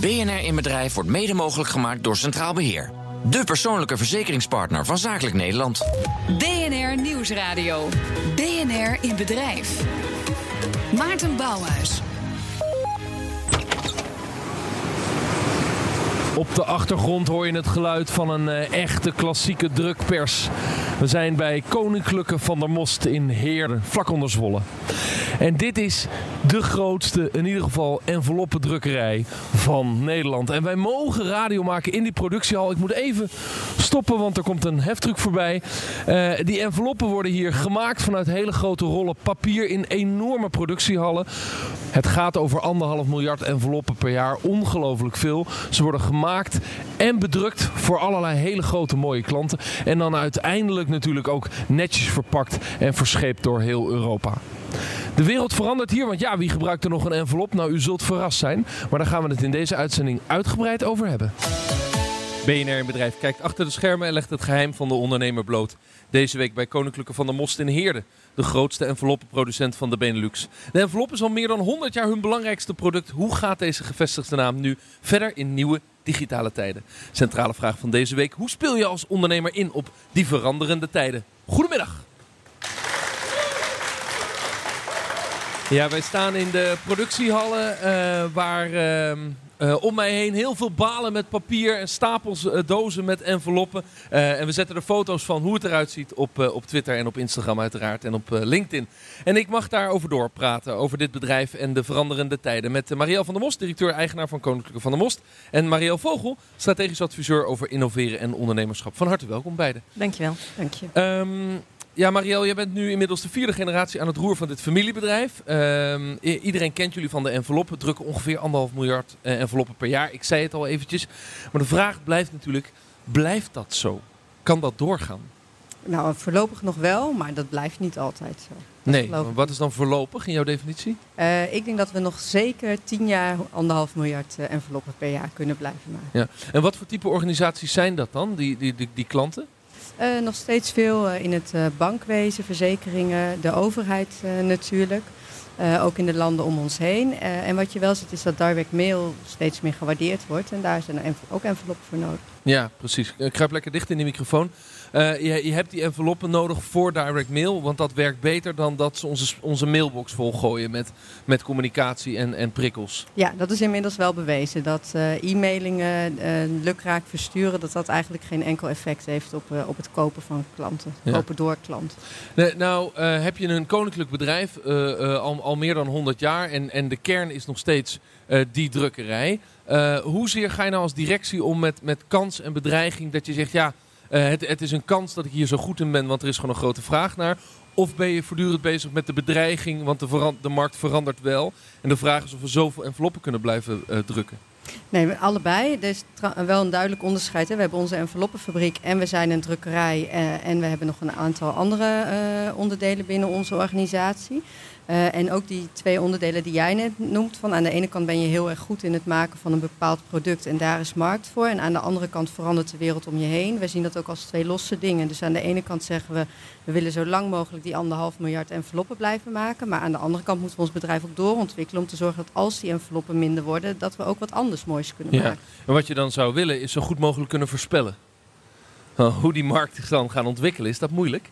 BNR in Bedrijf wordt mede mogelijk gemaakt door Centraal Beheer. De persoonlijke verzekeringspartner van Zakelijk Nederland. BNR Nieuwsradio. BNR in Bedrijf. Maarten Bouwhuis. Op de achtergrond hoor je het geluid van een uh, echte klassieke drukpers. We zijn bij Koninklijke van der Most in Heerden, vlak onder Zwolle. En dit is de grootste, in ieder geval, enveloppendrukkerij van Nederland. En wij mogen radio maken in die productiehal. Ik moet even stoppen, want er komt een heftruck voorbij. Uh, die enveloppen worden hier gemaakt vanuit hele grote rollen papier in enorme productiehallen. Het gaat over anderhalf miljard enveloppen per jaar. Ongelooflijk veel. Ze worden gemaakt en bedrukt voor allerlei hele grote mooie klanten. En dan uiteindelijk natuurlijk ook netjes verpakt en verscheept door heel Europa. De wereld verandert hier, want ja, wie gebruikt er nog een envelop? Nou, u zult verrast zijn. Maar daar gaan we het in deze uitzending uitgebreid over hebben. BNR Bedrijf kijkt achter de schermen en legt het geheim van de ondernemer bloot. Deze week bij Koninklijke van der Most in Heerden, de grootste enveloppenproducent van de Benelux. De envelop is al meer dan 100 jaar hun belangrijkste product. Hoe gaat deze gevestigde naam nu verder in nieuwe digitale tijden? Centrale vraag van deze week: hoe speel je als ondernemer in op die veranderende tijden? Goedemiddag. Ja, wij staan in de productiehallen uh, waar uh, uh, om mij heen heel veel balen met papier en stapels dozen met enveloppen. en we zetten er foto's van hoe het eruit ziet op, op Twitter en op Instagram uiteraard en op LinkedIn. En ik mag daarover doorpraten, over dit bedrijf en de veranderende tijden. Met Marielle van der Most, directeur-eigenaar van Koninklijke van der Most. En Marielle Vogel, strategisch adviseur over innoveren en ondernemerschap. Van harte welkom beiden. Dankjewel. Dank je. Um, ja, Marielle, jij bent nu inmiddels de vierde generatie aan het roer van dit familiebedrijf. Uh, iedereen kent jullie van de enveloppen. Drukken ongeveer anderhalf miljard uh, enveloppen per jaar. Ik zei het al eventjes. Maar de vraag blijft natuurlijk, blijft dat zo? Kan dat doorgaan? Nou, voorlopig nog wel, maar dat blijft niet altijd zo. nee, maar wat is dan voorlopig in jouw definitie? Uh, ik denk dat we nog zeker tien jaar anderhalf miljard enveloppen per jaar kunnen blijven maken. Ja. En wat voor type organisaties zijn dat dan, die, die, die, die klanten? Uh, nog steeds veel uh, in het uh, bankwezen, verzekeringen, de overheid natuurlijk. ook in de landen om ons heen. en wat je wel ziet is dat direct mail steeds meer gewaardeerd wordt. En daar zijn er ook enveloppen voor nodig. Ja, precies. Ik kruip lekker dicht in die microfoon. Uh, je, je, hebt die enveloppen nodig voor direct mail, want dat werkt beter dan dat ze onze, onze mailbox volgooien met, met communicatie en, en prikkels. Ja, dat is inmiddels wel bewezen. Dat uh, e-mailingen uh, lukraak versturen, dat dat eigenlijk geen enkel effect heeft op, op het kopen van klanten. Ja. Kopen door klant. Nee, nou, heb je een koninklijk bedrijf al, al meer dan 100 jaar en, en de kern is nog steeds die drukkerij. hoezeer ga je nou als directie om met, met kans en bedreiging dat je zegt, ja... Uh, het, is een kans dat ik hier zo goed in ben, want er is gewoon een grote vraag naar. Of ben je voortdurend bezig met de bedreiging, want de, de markt verandert wel. En de vraag is of we zoveel enveloppen kunnen blijven uh, drukken. Nee, allebei. Er is wel een duidelijk onderscheid. Hè. We hebben onze enveloppenfabriek en we zijn een drukkerij. Uh, en we hebben nog een aantal andere onderdelen binnen onze organisatie. Uh, en ook die twee onderdelen die jij net noemt. Van aan de ene kant ben je heel erg goed in het maken van een bepaald product en daar is markt voor. En aan de andere kant verandert de wereld om je heen. We zien dat ook als twee losse dingen. Dus aan de ene kant zeggen we, we willen zo lang mogelijk die anderhalf miljard enveloppen blijven maken. Maar aan de andere kant moeten we ons bedrijf ook doorontwikkelen om te zorgen dat als die enveloppen minder worden, dat we ook wat anders moois kunnen ja. maken. En wat je dan zou willen is zo goed mogelijk kunnen voorspellen. Hoe die markt zich dan gaat ontwikkelen, is dat moeilijk?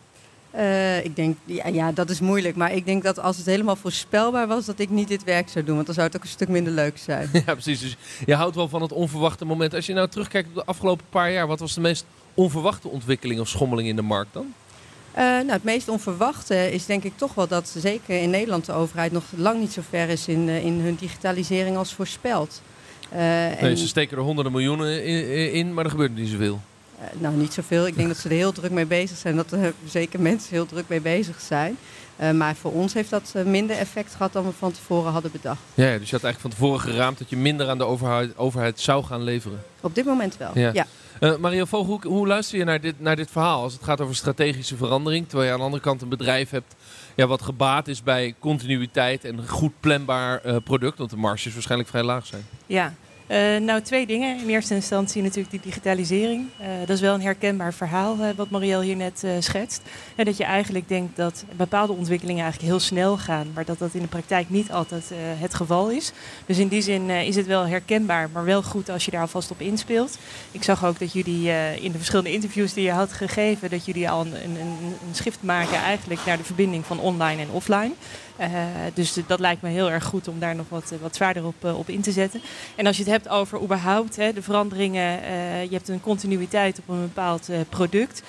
Uh, ik denk, ja, ja, dat is moeilijk. Maar ik denk dat als het helemaal voorspelbaar was, dat ik niet dit werk zou doen. Want dan zou het ook een stuk minder leuk zijn. Ja, precies. Dus je houdt wel van het onverwachte moment. Als je nou terugkijkt op de afgelopen paar jaar, wat was de meest onverwachte ontwikkeling of schommeling in de markt dan? Uh, nou, het meest onverwachte is denk ik toch wel dat zeker in Nederland de overheid nog lang niet zo ver is in, uh, in hun digitalisering als voorspeld. nee, en... ze steken er honderden miljoenen in, in, maar er gebeurt niet zoveel. Uh, nou, niet zoveel. Ik denk dat ze er heel druk mee bezig zijn. Dat er zeker mensen heel druk mee bezig zijn. Uh, maar voor ons heeft dat uh, minder effect gehad dan we van tevoren hadden bedacht. Ja, dus je had eigenlijk van tevoren geraamd dat je minder aan de overheid, overheid zou gaan leveren. Op dit moment wel, ja. ja. Mario Vogel, hoe, hoe, luister je naar dit, naar dit verhaal als het gaat over strategische verandering? Terwijl je aan de andere kant een bedrijf hebt ja, wat gebaat is bij continuïteit en een goed planbaar product. Want de marges waarschijnlijk vrij laag zijn. Ja, Uh, nou, twee dingen. In eerste instantie natuurlijk die digitalisering. Uh, dat is wel een herkenbaar verhaal uh, wat Marielle hier net schetst. dat je eigenlijk denkt dat bepaalde ontwikkelingen eigenlijk heel snel gaan, maar dat dat in de praktijk niet altijd het geval is. Dus in die zin is het wel herkenbaar, maar wel goed als je daar alvast op inspeelt. Ik zag ook dat jullie in de verschillende interviews die je had gegeven, dat jullie al een, een, een schrift maken eigenlijk naar de verbinding van online en offline. Dus dat lijkt me heel erg goed om daar nog wat, wat zwaarder op, op in te zetten. En als je het hebt over überhaupt hè, de veranderingen, uh, je hebt een continuïteit op een bepaald product.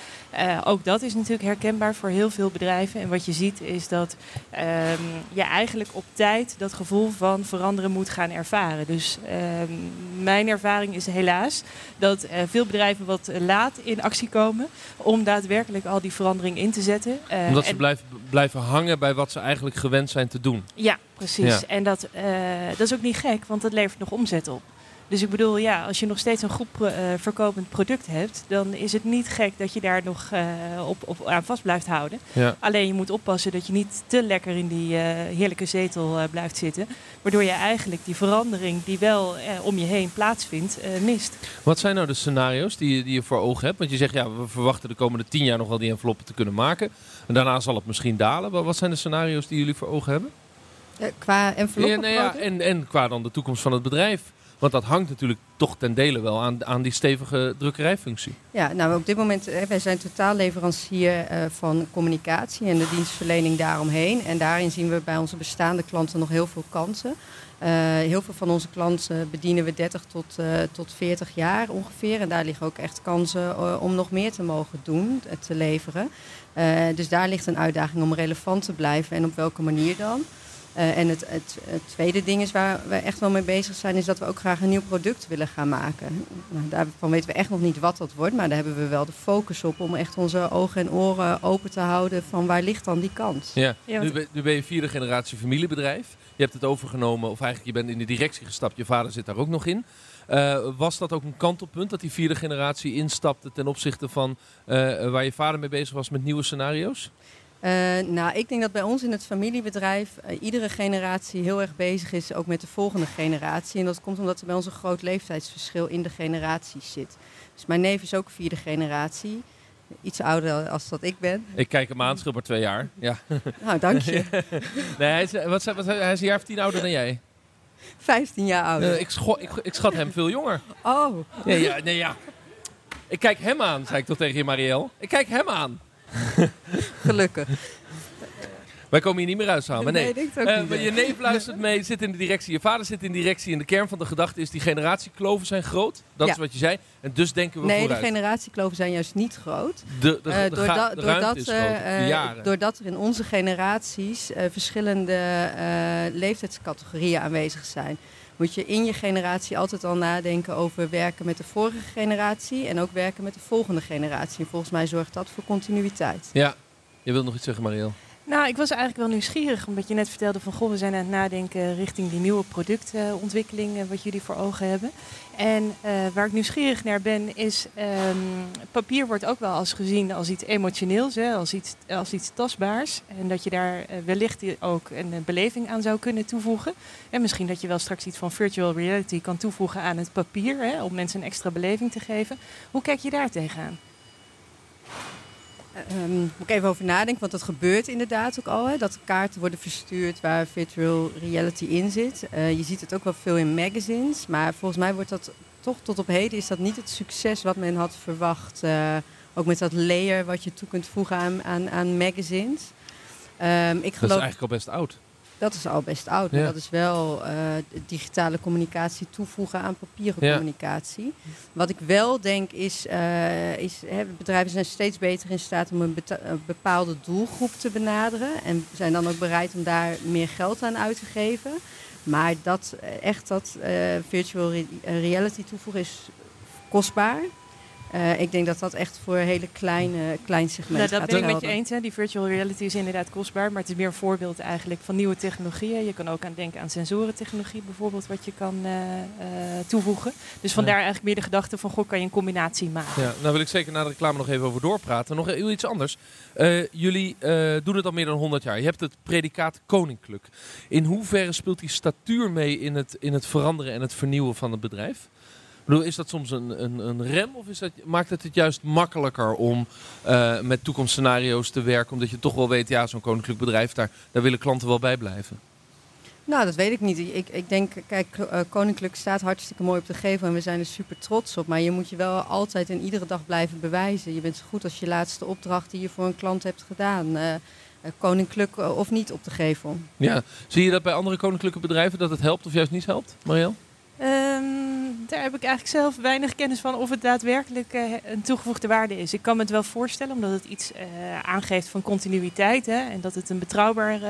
ook dat is natuurlijk herkenbaar voor heel veel bedrijven. En wat je ziet is dat um, je eigenlijk op tijd dat gevoel van veranderen moet gaan ervaren. Dus um, mijn ervaring is helaas dat veel bedrijven wat laat in actie komen om daadwerkelijk al die verandering in te zetten. Omdat ze blijven, blijven hangen bij wat ze eigenlijk gewend zijn te doen. Ja, precies. En dat, uh, dat is ook niet gek, want dat levert nog omzet op. Dus ik bedoel, ja, als je nog steeds een goed uh, verkopend product hebt, dan is het niet gek dat je daar nog uh, op, op, aan vast blijft houden. Ja. Alleen je moet oppassen dat je niet te lekker in die uh, heerlijke zetel blijft zitten. Waardoor je eigenlijk die verandering die wel om je heen plaatsvindt, mist. Wat zijn nou de scenario's die, die je voor ogen hebt? Want je zegt, ja, we verwachten de komende tien jaar nog wel die enveloppen te kunnen maken. En daarna zal het misschien dalen. Wat zijn de scenario's die jullie voor ogen hebben? qua enveloppen? Ja, nou ja, en, en qua dan de toekomst van het bedrijf. Want dat hangt natuurlijk toch ten dele wel aan, aan die stevige drukkerijfunctie. Ja, nou op dit moment, hè, wij zijn totaalleverancier uh, van communicatie en de dienstverlening daaromheen. En daarin zien we bij onze bestaande klanten nog heel veel kansen. Uh, heel veel van onze klanten bedienen we 30 tot, uh, tot 40 jaar ongeveer. En daar liggen ook echt kansen om nog meer te mogen doen, te leveren. dus daar ligt een uitdaging om relevant te blijven en op welke manier dan. Uh, en het, het, het, tweede ding is waar we echt wel mee bezig zijn, is dat we ook graag een nieuw product willen gaan maken. Nou, daarvan weten we echt nog niet wat dat wordt, maar daar hebben we wel de focus op om echt onze ogen en oren open te houden van waar ligt dan die kans. Ja, nu, ben, nu ben je vierde generatie familiebedrijf. Je hebt het overgenomen, of eigenlijk je bent in de directie gestapt, je vader zit daar ook nog in. Uh, was dat ook een kantelpunt dat die vierde generatie instapte ten opzichte van uh, waar je vader mee bezig was met nieuwe scenario's? Uh, nou, ik denk dat bij ons in het familiebedrijf uh, iedere generatie heel erg bezig is, ook met de volgende generatie. En dat komt omdat er bij ons een groot leeftijdsverschil in de generaties zit. Dus mijn neef is ook vierde generatie. Iets ouder als dat ik ben. Ik kijk hem aan, maar twee jaar. Ja. Nou, dank je. nee, hij is, wat, wat, hij is een jaar of tien ouder dan jij. Vijftien jaar ouder. Ik, ik, ik, schat hem veel jonger. Oh. Nee, ja, nee, ja. Ik kijk hem aan, zei ik toch tegen je, Marielle. Ik kijk hem aan. Gelukkig. Wij komen hier niet meer uit samen. Nee, nee uh, maar je neef luistert mee, zit in de directie. Je vader zit in de directie. En de kern van de gedachte is die generatiekloven zijn groot. Dat is wat je zei. En dus denken we nee, vooruit. Nee, de generatiekloven zijn juist niet groot. De, de, uh, de, doordat, de doordat, is groot, doordat er in onze generaties verschillende leeftijdscategorieën aanwezig zijn moet je in je generatie altijd al nadenken over werken met de vorige generatie en ook werken met de volgende generatie. En volgens mij zorgt dat voor continuïteit. Ja, je wilt nog iets zeggen, Marielle? Nou, ik was eigenlijk wel nieuwsgierig, omdat je net vertelde van goh, we zijn aan het nadenken richting die nieuwe productontwikkeling uh, wat jullie voor ogen hebben. En uh, waar ik nieuwsgierig naar ben, is um, papier wordt ook wel als gezien als iets emotioneels, hè, als, iets, als iets tastbaars. En dat je daar uh, wellicht ook een beleving aan zou kunnen toevoegen. En misschien dat je wel straks iets van virtual reality kan toevoegen aan het papier, hè, om mensen een extra beleving te geven. Hoe kijk je daar tegenaan? Um, moet ik even over nadenken, want dat gebeurt inderdaad ook al. Hè, dat kaarten worden verstuurd waar virtual reality in zit. Uh, je ziet het ook wel veel in magazines. Maar volgens mij wordt dat toch tot op heden is dat niet het succes wat men had verwacht. Uh, ook met dat layer wat je toe kunt voegen aan, aan, aan magazines. Um, ik geloof... Dat is eigenlijk al best oud. Dat is al best oud. Maar dat is wel uh, digitale communicatie toevoegen aan papieren communicatie. Wat ik wel denk is, uh, is hè, bedrijven zijn steeds beter in staat om een, een, bepaalde doelgroep te benaderen. En zijn dan ook bereid om daar meer geld aan uit te geven. Maar dat echt dat uh, virtual reality toevoegen is kostbaar. Uh, ik denk dat dat echt voor een hele kleine, klein segment nou, dat gaat ben ik met je eens. Hè. Die virtual reality is inderdaad kostbaar. Maar het is meer een voorbeeld eigenlijk van nieuwe technologieën. Je kan ook aan denken aan sensorentechnologie bijvoorbeeld, wat je kan uh, uh, toevoegen. Dus vandaar eigenlijk meer de gedachte van, goh, kan je een combinatie maken. Ja, nou wil ik zeker na de reclame nog even over doorpraten. Nog heel iets anders. jullie doen het al meer dan 100 jaar. Je hebt het predicaat koninklijk. In hoeverre speelt die statuur mee in het, in het veranderen en het vernieuwen van het bedrijf? Bedoel, is dat soms een, een, een rem of is dat, maakt het het juist makkelijker om uh, met toekomstscenario's te werken? Omdat je toch wel weet, ja, zo'n koninklijk bedrijf, daar, daar willen klanten wel bij blijven. Nou, dat weet ik niet. Ik, ik denk, kijk, uh, Koninklijk staat hartstikke mooi op de gevel en we zijn er super trots op. Maar je moet je wel altijd en iedere dag blijven bewijzen. Je bent zo goed als je laatste opdracht die je voor een klant hebt gedaan. Uh, koninklijk of niet op de gevel. Ja, zie je dat bij andere koninklijke bedrijven dat het helpt of juist niet helpt, Marielle? Um, daar heb ik eigenlijk zelf weinig kennis van of het daadwerkelijk uh, een toegevoegde waarde is. Ik kan me het wel voorstellen, omdat het iets uh, aangeeft van continuïteit. Hè, en dat het een betrouwbaar uh,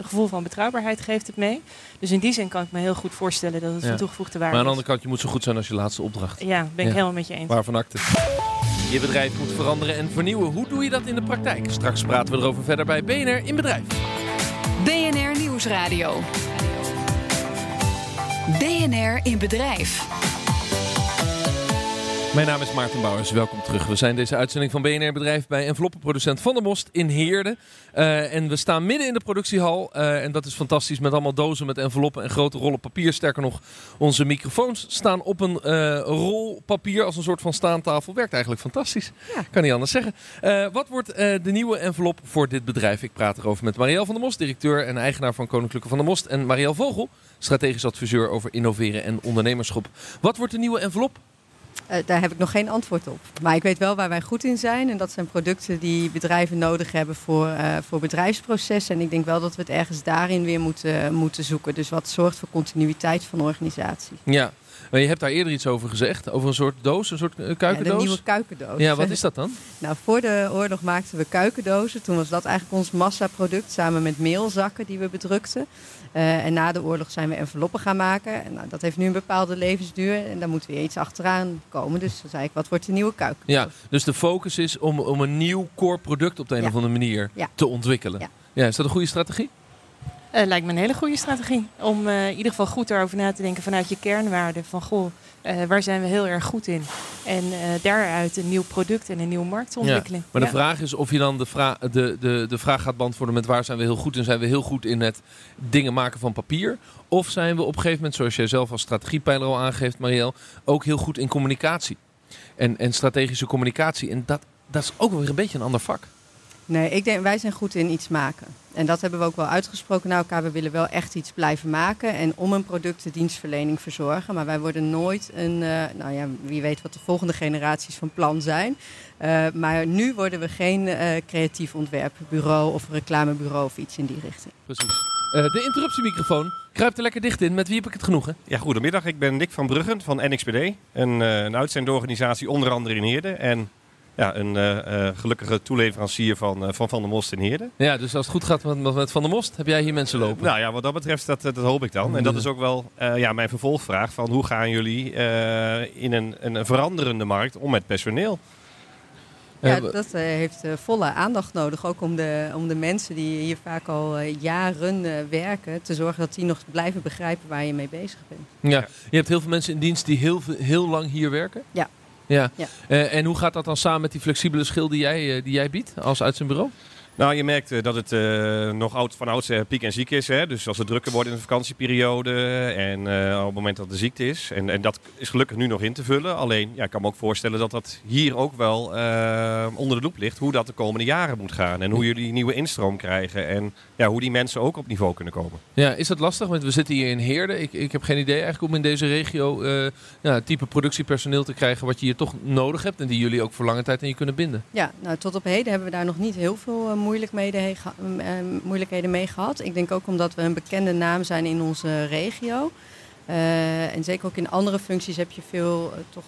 gevoel van betrouwbaarheid geeft het mee. Dus in die zin kan ik me heel goed voorstellen dat het ja. een toegevoegde waarde is. Maar aan de andere kant, je moet zo goed zijn als je laatste opdracht. Ja, ben ik ja. helemaal met je eens. Waarvan acte. Je bedrijf moet veranderen en vernieuwen. Hoe doe je dat in de praktijk? Straks praten we erover verder bij BNR in Bedrijf. BNR Nieuwsradio. BNR in bedrijf. Mijn naam is Maarten Bouwers, welkom terug. We zijn deze uitzending van BNR Bedrijf bij enveloppenproducent Van der Most in Heerde. Uh, en we staan midden in de productiehal uh, en dat is fantastisch met allemaal dozen met enveloppen en grote rollen papier. Sterker nog, onze microfoons staan op een uh, rol papier als een soort van staantafel. Werkt eigenlijk fantastisch, ja. kan niet anders zeggen. wat wordt de nieuwe envelop voor dit bedrijf? Ik praat erover met Marielle van der Most, directeur en eigenaar van Koninklijke Van der Most. En Marielle Vogel, strategisch adviseur over innoveren en ondernemerschap. Wat wordt de nieuwe envelop? Uh, daar heb ik nog geen antwoord op. Maar ik weet wel waar wij goed in zijn. En dat zijn producten die bedrijven nodig hebben voor, uh, voor bedrijfsprocessen. En ik denk wel dat we het ergens daarin weer moeten, moeten zoeken. Dus wat zorgt voor continuïteit van organisatie. Ja, maar je hebt daar eerder iets over gezegd. Over een soort doos, een soort kuikendoos. Ja, de nieuwe kuikendoos. Ja, wat is dat dan? nou, voor de oorlog maakten we kuikendozen. Toen was dat eigenlijk ons massaproduct samen met meelzakken die we bedrukten. Uh, en na de oorlog zijn we enveloppen gaan maken. En nou, dat heeft nu een bepaalde levensduur. En daar moet weer iets achteraan komen. Dus dan zei ik, wat wordt de nieuwe kuikendoos? Ja, dus de focus is om, om een nieuw core product op de een ja. of andere manier ja. te ontwikkelen. Ja. ja, is dat een goede strategie? Uh, lijkt me een hele goede strategie. Om uh, in ieder geval goed erover na te denken vanuit je kernwaarden. Van goh, uh, waar zijn we heel erg goed in? En daaruit een nieuw product en een nieuwe markt te ontwikkelen. Ja, maar de vraag is of je dan de, vra de, de, de vraag gaat beantwoorden met waar zijn we heel goed in? Zijn we heel goed in het dingen maken van papier? Of zijn we op een gegeven moment, zoals jij zelf als strategiepijler al aangeeft, Marielle, ook heel goed in communicatie? En, en strategische communicatie. En dat, dat is ook weer een beetje een ander vak. Nee, ik denk wij zijn goed in iets maken. En dat hebben we ook wel uitgesproken naar elkaar. We willen wel echt iets blijven maken en om een product de dienstverlening verzorgen. Maar wij worden nooit een, uh, nou ja, wie weet wat de volgende generaties van plan zijn. Uh, maar nu worden we geen uh, creatief ontwerpbureau of reclamebureau of iets in die richting. Precies. de interruptiemicrofoon kruipt er lekker dicht in. Met wie heb ik het genoegen? Ja, goedemiddag. Ik ben Nick van Bruggen van NXPD. Een, een uitzendorganisatie onder andere in Heerde. En ja, een uh, gelukkige toeleverancier van, uh, van Van der Most in Heerde. Ja, dus als het goed gaat met, met Van der Most, heb jij hier mensen lopen? nou ja, wat dat betreft, dat, dat hoop ik dan. En dat is ook wel ja, mijn vervolgvraag van hoe gaan jullie in een, een veranderende markt om met personeel? Ja, dat heeft volle aandacht nodig. Ook om de, om de mensen die hier vaak al jaren werken, te zorgen dat die nog blijven begrijpen waar je mee bezig bent. Ja, je hebt heel veel mensen in dienst die heel, heel lang hier werken? Ja. Ja. ja. Uh, en hoe gaat dat dan samen met die flexibele schil die jij, uh, die jij biedt als uitzendbureau? Nou, je merkt uh, dat het uh, nog oud, van oudsher piek en ziek is. Hè? Dus als het drukker wordt in de vakantieperiode en uh, op het moment dat de ziekte is. En, en dat is gelukkig nu nog in te vullen. Alleen, ja, ik kan me ook voorstellen dat dat hier ook wel onder de loep ligt. Hoe dat de komende jaren moet gaan. En hoe jullie nieuwe instroom krijgen. En ja, hoe die mensen ook op niveau kunnen komen. Ja, is dat lastig? Want we zitten hier in Heerde. Ik, ik heb geen idee eigenlijk om in deze regio ja, type productiepersoneel te krijgen wat je hier toch nodig hebt. En die jullie ook voor lange tijd aan je kunnen binden. Ja, nou tot op heden hebben we daar nog niet heel veel moeilijkheden, moeilijkheden mee gehad. Ik denk ook omdat we een bekende naam zijn in onze regio. Uh, en zeker ook in andere functies heb je veel uh, toch,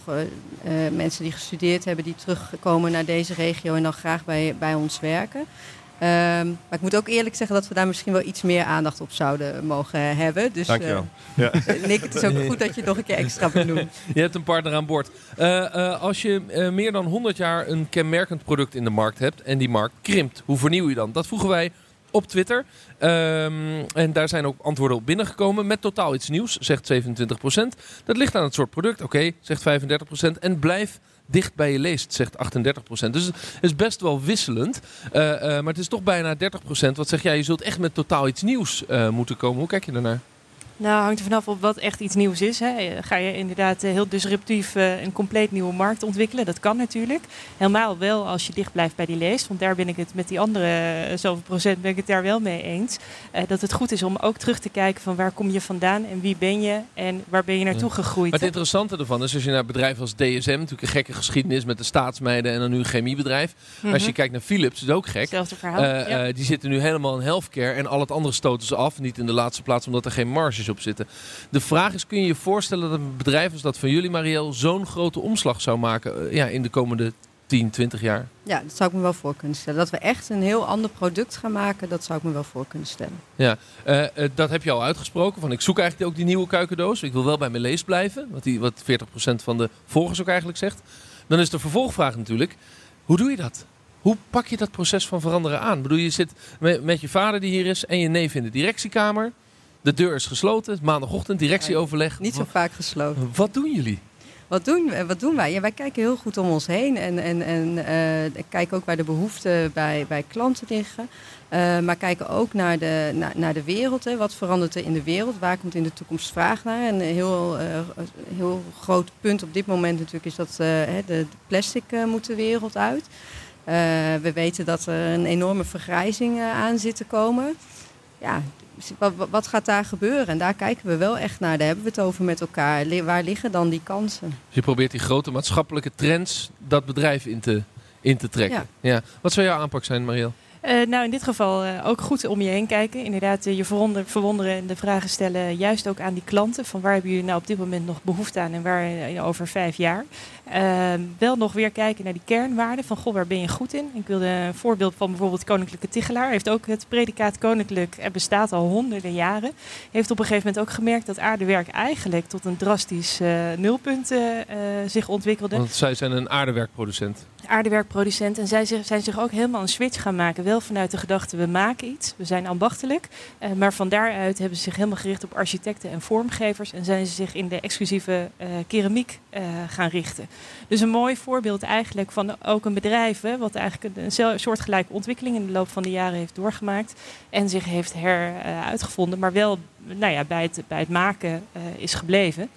mensen die gestudeerd hebben, die terugkomen naar deze regio en dan graag bij, bij ons werken. Ehm, maar ik moet ook eerlijk zeggen dat we daar misschien wel iets meer aandacht op zouden mogen hebben. Dus, Dankjewel. Uh, Nick, het is ook goed dat je het nog een keer extra benoemt. Je hebt een partner aan boord. Uh, uh, als je meer dan 100 jaar een kenmerkend product in de markt hebt en die markt krimpt, hoe vernieuw je dan? Dat vroegen wij op Twitter. Um, en daar zijn ook antwoorden op binnengekomen met totaal iets nieuws, zegt 27%. Dat ligt aan het soort product, oké, okay, zegt 35%. En blijf dicht bij je leest, zegt 38%. Dus het is best wel wisselend. Uh, uh, maar het is toch bijna 30%. Wat zeg jij, je zult echt met totaal iets nieuws uh, moeten komen. Hoe kijk je daarnaar? Nou, hangt er vanaf op wat echt iets nieuws is. Hè. Ga je inderdaad heel disruptief uh, een compleet nieuwe markt ontwikkelen? Dat kan natuurlijk. Helemaal wel als je dicht blijft bij die leest. Want daar ben ik het met die andere uh, zoveel procent ben ik het daar wel mee eens. Dat het goed is om ook terug te kijken van waar kom je vandaan en wie ben je en waar ben je naartoe gegroeid. Maar het interessante ervan is als je naar bedrijven als DSM, natuurlijk een gekke geschiedenis met de staatsmeiden en dan nu een chemiebedrijf. Mm -hmm. Als je kijkt naar Philips, is ook gek. Hetzelfde verhaal. Ja. die zitten nu helemaal in healthcare en al het andere stoten ze af. Niet in de laatste plaats omdat er geen op zitten. De vraag is, kun je je voorstellen dat een bedrijf als dat van jullie, Marielle, zo'n grote omslag zou maken ja, in de komende 10, 20 jaar? Ja, dat zou ik me wel voor kunnen stellen. Dat we echt een heel ander product gaan maken, dat zou ik me wel voor kunnen stellen. Ja, uh, uh, dat heb je al uitgesproken. Van ik zoek eigenlijk ook die nieuwe kuikendoos. Ik wil wel bij mijn lees blijven, wat, die, wat 40% van de volgers ook eigenlijk zegt. Dan is de vervolgvraag natuurlijk, hoe doe je dat? Hoe pak je dat proces van veranderen aan? Ik bedoel, je zit met, met je vader die hier is en je neef in de directiekamer. De deur is gesloten, maandagochtend, directieoverleg. Niet zo vaak gesloten. Wat doen jullie? Wat doen, wat doen wij? Ja, wij kijken heel goed om ons heen en, en, en uh, kijken ook waar de behoeften bij, bij klanten liggen. Uh, maar kijken ook naar de, naar, naar de wereld. Hè. Wat verandert er in de wereld? Waar komt in de toekomst vraag naar? En een heel, uh, heel groot punt op dit moment natuurlijk is dat de, de, plastic moet de wereld uit. we weten dat er een enorme vergrijzing aan zit te komen. Ja, wat, wat, gaat daar gebeuren? En daar kijken we wel echt naar. Daar hebben we het over met elkaar. Waar liggen dan die kansen? Dus je probeert die grote maatschappelijke trends dat bedrijf in te, in te trekken. Ja. ja. Wat zou jouw aanpak zijn, Mariel? Uh, nou, in dit geval uh, ook goed om je heen kijken. Inderdaad, uh, je verwonderen, verwonderen en de vragen stellen juist ook aan die klanten. Van waar hebben jullie nou op dit moment nog behoefte aan en waar over vijf jaar? Ehm, wel nog weer kijken naar die kernwaarden. Van goh, waar ben je goed in? Ik wilde een voorbeeld van bijvoorbeeld Koninklijke Tichelaar. Heeft ook het predicaat koninklijk. Er bestaat al honderden jaren. Heeft op een gegeven moment ook gemerkt dat aardewerk eigenlijk tot een drastisch nulpunt zich ontwikkelde. Want zij zijn een aardewerkproducent aardewerkproducent. En zij zijn zich ook helemaal een switch gaan maken. Vanuit de gedachte, we maken iets. We zijn ambachtelijk. Uh, maar van daaruit hebben ze zich helemaal gericht op architecten en vormgevers. En zijn ze zich in de exclusieve uh, keramiek uh, gaan richten. Dus een mooi voorbeeld eigenlijk van ook een bedrijf... Hè, wat eigenlijk een, een soortgelijke ontwikkeling in de loop van de jaren heeft doorgemaakt. En zich heeft heruitgevonden. maar wel nou ja, bij, het, bij het maken is gebleven.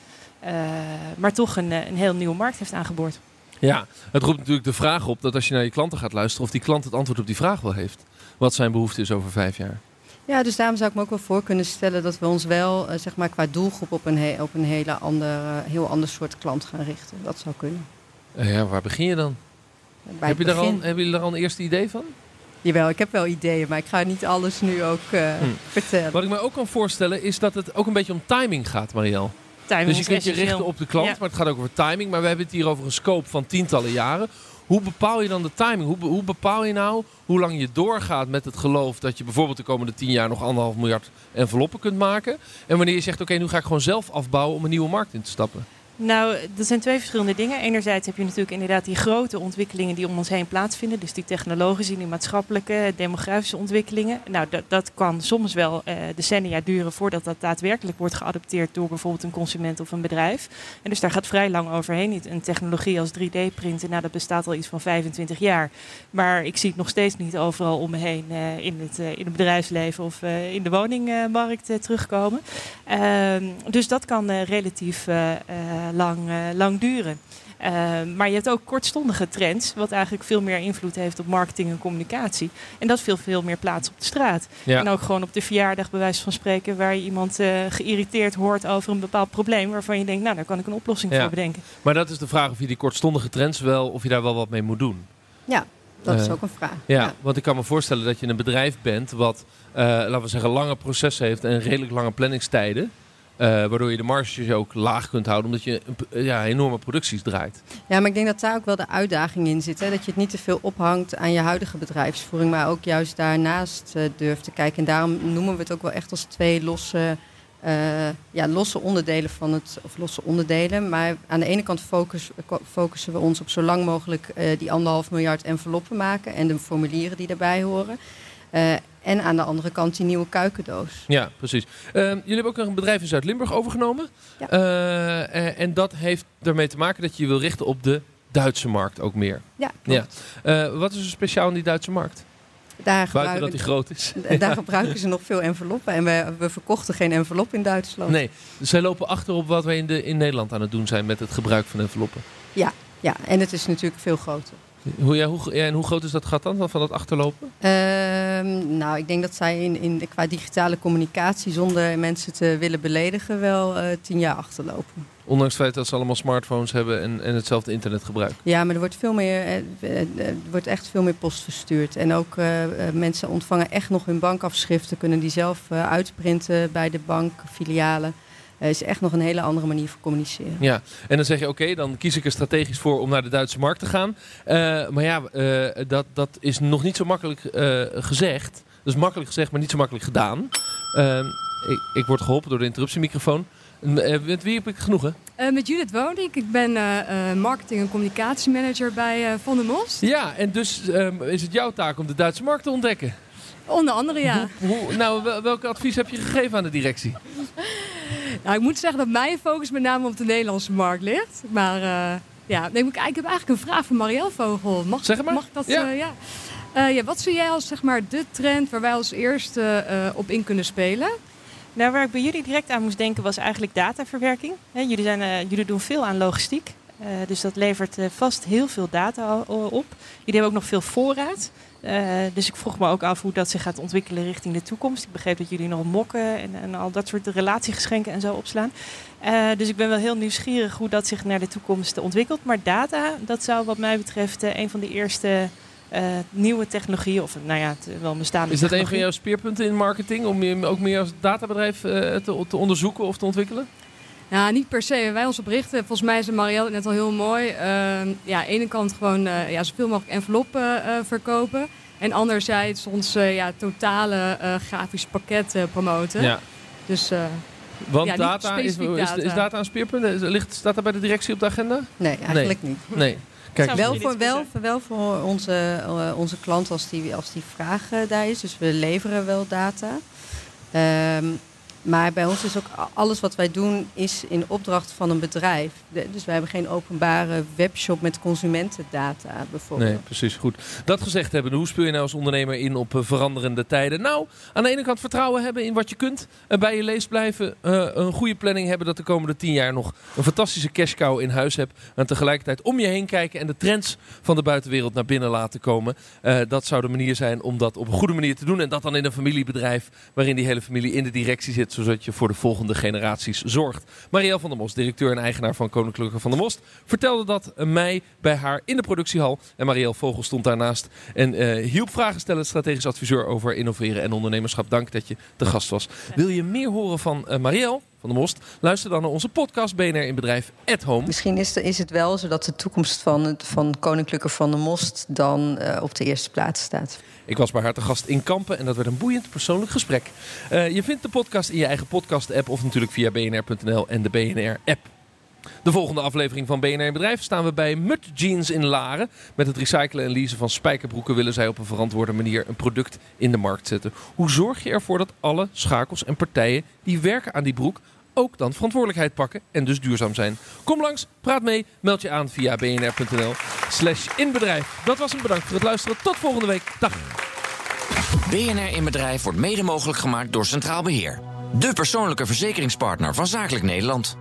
maar toch een, een heel nieuwe markt heeft aangeboord. Ja, het roept natuurlijk de vraag op dat als je naar je klanten gaat luisteren, of die klant het antwoord op die vraag wel heeft. Wat zijn behoefte is over vijf jaar. Ja, dus daarom zou ik me ook wel voor kunnen stellen dat we ons wel, uh, zeg maar, qua doelgroep op een, he op een hele ander, uh, heel ander soort klant gaan richten. Dat zou kunnen. Uh, ja, waar begin je dan? Bij heb je begin... al, hebben jullie er al een eerste idee van? Jawel, ik heb wel ideeën, maar ik ga niet alles nu ook hm. vertellen. Wat ik me ook kan voorstellen is dat het ook een beetje om timing gaat, Marielle. Timing dus je kunt je richten op de klant, ja. maar het gaat ook over timing. Maar we hebben het hier over een scope van tientallen jaren. Hoe bepaal je dan de timing? Hoe, hoe bepaal je nou hoe lang je doorgaat met het geloof dat je bijvoorbeeld de komende tien jaar nog anderhalf miljard enveloppen kunt maken? En wanneer je zegt, oké, okay, nu ga ik gewoon zelf afbouwen om een nieuwe markt in te stappen? Nou, dat zijn twee verschillende dingen. Enerzijds heb je natuurlijk inderdaad die grote ontwikkelingen die om ons heen plaatsvinden. Dus die technologische, die maatschappelijke, demografische ontwikkelingen. Nou, dat, dat kan soms wel uh, decennia duren voordat dat daadwerkelijk wordt geadopteerd door bijvoorbeeld een consument of een bedrijf. En dus daar gaat vrij lang overheen. Een technologie als 3D-printen, nou dat bestaat al iets van 25 jaar. Maar ik zie het nog steeds niet overal om me heen uh, in, het, uh, in het bedrijfsleven of in de woningmarkt terugkomen. Ehm, dus dat kan relatief lang, uh, lang duren. Uh, maar je hebt ook kortstondige trends, wat eigenlijk veel meer invloed heeft op marketing en communicatie. En dat veel, veel meer plaats op de straat. Ja. En ook gewoon op de verjaardag, bij wijze van spreken, waar je iemand uh, geïrriteerd hoort over een bepaald probleem, waarvan je denkt, nou, daar kan ik een oplossing ja. voor bedenken. Maar dat is de vraag of je die kortstondige trends wel, of je daar wel wat mee moet doen. Ja, dat is ook een vraag. Ja, ja, want ik kan me voorstellen dat je een bedrijf bent wat, laten we zeggen, lange processen heeft en redelijk lange planningstijden. Eh, waardoor je de marges ook laag kunt houden, omdat je eh, ja, enorme producties draait. Ja, maar ik denk dat daar ook wel de uitdaging in zit. Hè? Dat je het niet te veel ophangt aan je huidige bedrijfsvoering, maar ook juist daarnaast uh, durft te kijken. En daarom noemen we het ook wel echt als twee losse, ja, losse onderdelen van het, of losse onderdelen. Maar aan de ene kant focus, focussen we ons op zo lang mogelijk die anderhalf miljard enveloppen maken en de formulieren die daarbij horen. En aan de andere kant die nieuwe kuikendoos. Ja, precies. Uh, jullie hebben ook een bedrijf in Zuid-Limburg overgenomen. Ja. Uh, en, en, dat heeft ermee te maken dat je je wil richten op de Duitse markt ook meer. Ja, ja. Uh, wat is er speciaal in die Duitse markt? Daar Buiten dat die groot is. Daar gebruiken ze nog veel enveloppen. En we, we verkochten geen envelop in Duitsland. Nee, dus zij lopen achter op wat wij in, de, in Nederland aan het doen zijn met het gebruik van enveloppen. Ja, ja, en het is natuurlijk veel groter. Hoe, ja, hoe, ja, en hoe groot is dat gat dan, van dat achterlopen? Uh, nou, ik denk dat zij in, in, qua digitale communicatie, zonder mensen te willen beledigen, wel uh, tien jaar achterlopen. Ondanks het feit dat ze allemaal smartphones hebben en, en hetzelfde internet gebruiken. Ja, maar er wordt, veel meer, uh, er wordt echt veel meer post verstuurd. En ook mensen ontvangen echt nog hun bankafschriften, kunnen die zelf uitprinten bij de bankfilialen. Uh, is echt nog een hele andere manier van communiceren. Ja, en dan zeg je oké, okay, dan kies ik er strategisch voor om naar de Duitse markt te gaan. Uh, maar ja, uh, dat, dat is nog niet zo makkelijk gezegd. Dat is makkelijk gezegd, maar niet zo makkelijk gedaan. Ehm, ik, ik, word geholpen door de interruptiemicrofoon. met wie heb ik genoegen? met Judith Wonink. Ik ben marketing- en communicatiemanager bij Van der Most. Ja, en dus um, is het jouw taak om de Duitse markt te ontdekken? Onder andere, ja. Hoe, hoe, nou, welk advies heb je gegeven aan de directie? Nou, ik moet zeggen dat mijn focus met name op de Nederlandse markt ligt. Maar uh, ja, nee, ik heb eigenlijk een vraag van Marielle Vogel. Mag, zeg maar. Mag ik dat? Ja. Uh, ja. Uh, ja. Wat zie jij als zeg maar, de trend waar wij als eerste op in kunnen spelen? Nou, waar ik bij jullie direct aan moest denken was eigenlijk dataverwerking. He, jullie, zijn, jullie doen veel aan logistiek. Uh, dus dat levert uh, vast heel veel data op. Jullie hebben ook nog veel voorraad. Uh, dus ik vroeg me ook af hoe dat zich gaat ontwikkelen richting de toekomst. Ik begreep dat jullie nog mokken en, en al dat soort relatiegeschenken en zo opslaan. dus ik ben wel heel nieuwsgierig hoe dat zich naar de toekomst ontwikkelt. Maar data, dat zou wat mij betreft een van de eerste nieuwe technologieën, of nou ja, het, wel bestaande Is dat een van jouw speerpunten in marketing? Om je ook meer als databedrijf te, te onderzoeken of te ontwikkelen? Nou, niet per se. Wij ons oprichten, volgens mij is Marielle net al heel mooi. Uh, ja, aan de ene kant gewoon uh, ja, zoveel mogelijk enveloppen uh, verkopen. En anderzijds ons ja, totale grafisch pakket promoten. Ja. Dus, Want ja, data, is, data. Is, is data een speerpunt? Ligt, staat dat bij de directie op de agenda? Nee, eigenlijk nee. niet. Nee. Kijk, wel, voor, wel, wel voor onze, onze klant als die, als die vraag daar is. Dus we leveren wel data. Um, maar bij ons is ook alles wat wij doen is in opdracht van een bedrijf. Dus wij hebben geen openbare webshop met consumentendata bijvoorbeeld. Nee, precies. Goed. Dat gezegd hebben, hoe speel je nou als ondernemer in op veranderende tijden? Nou, aan de ene kant vertrouwen hebben in wat je kunt. bij je lees blijven. Uh, een goede planning hebben dat de komende tien jaar nog een fantastische cash cow in huis hebt. En tegelijkertijd om je heen kijken en de trends van de buitenwereld naar binnen laten komen. Dat zou de manier zijn om dat op een goede manier te doen. En dat dan in een familiebedrijf waarin die hele familie in de directie zit zodat je voor de volgende generaties zorgt. Marielle van der Most, directeur en eigenaar van Koninklijke van der Most, vertelde dat mij bij haar in de productiehal. En Marielle Vogel stond daarnaast en uh, hielp vragen stellen, strategisch adviseur over innoveren en ondernemerschap. Dank dat je te gast was. Wil je meer horen van uh, Marielle? Van de Most. Luister dan naar onze podcast BNR in Bedrijf at Home. Misschien is, de, is het wel zo dat de toekomst van, het, van Koninklijke van de Most dan uh, op de eerste plaats staat. Ik was bij haar te gast in Kampen en dat werd een boeiend persoonlijk gesprek. Uh, je vindt de podcast in je eigen podcast-app of natuurlijk via bnr.nl en de BNR-app. De volgende aflevering van BNR in Bedrijf staan we bij Mut Jeans in Laren. Met het recyclen en leasen van spijkerbroeken willen zij op een verantwoorde manier een product in de markt zetten. Hoe zorg je ervoor dat alle schakels en partijen die werken aan die broek ook dan verantwoordelijkheid pakken en dus duurzaam zijn. Kom langs, praat mee, meld je aan via bnr.nl slash inbedrijf. Dat was een bedankt voor het luisteren. Tot volgende week. Dag. BNR in Bedrijf wordt mede mogelijk gemaakt door Centraal Beheer. De persoonlijke verzekeringspartner van Zakelijk Nederland.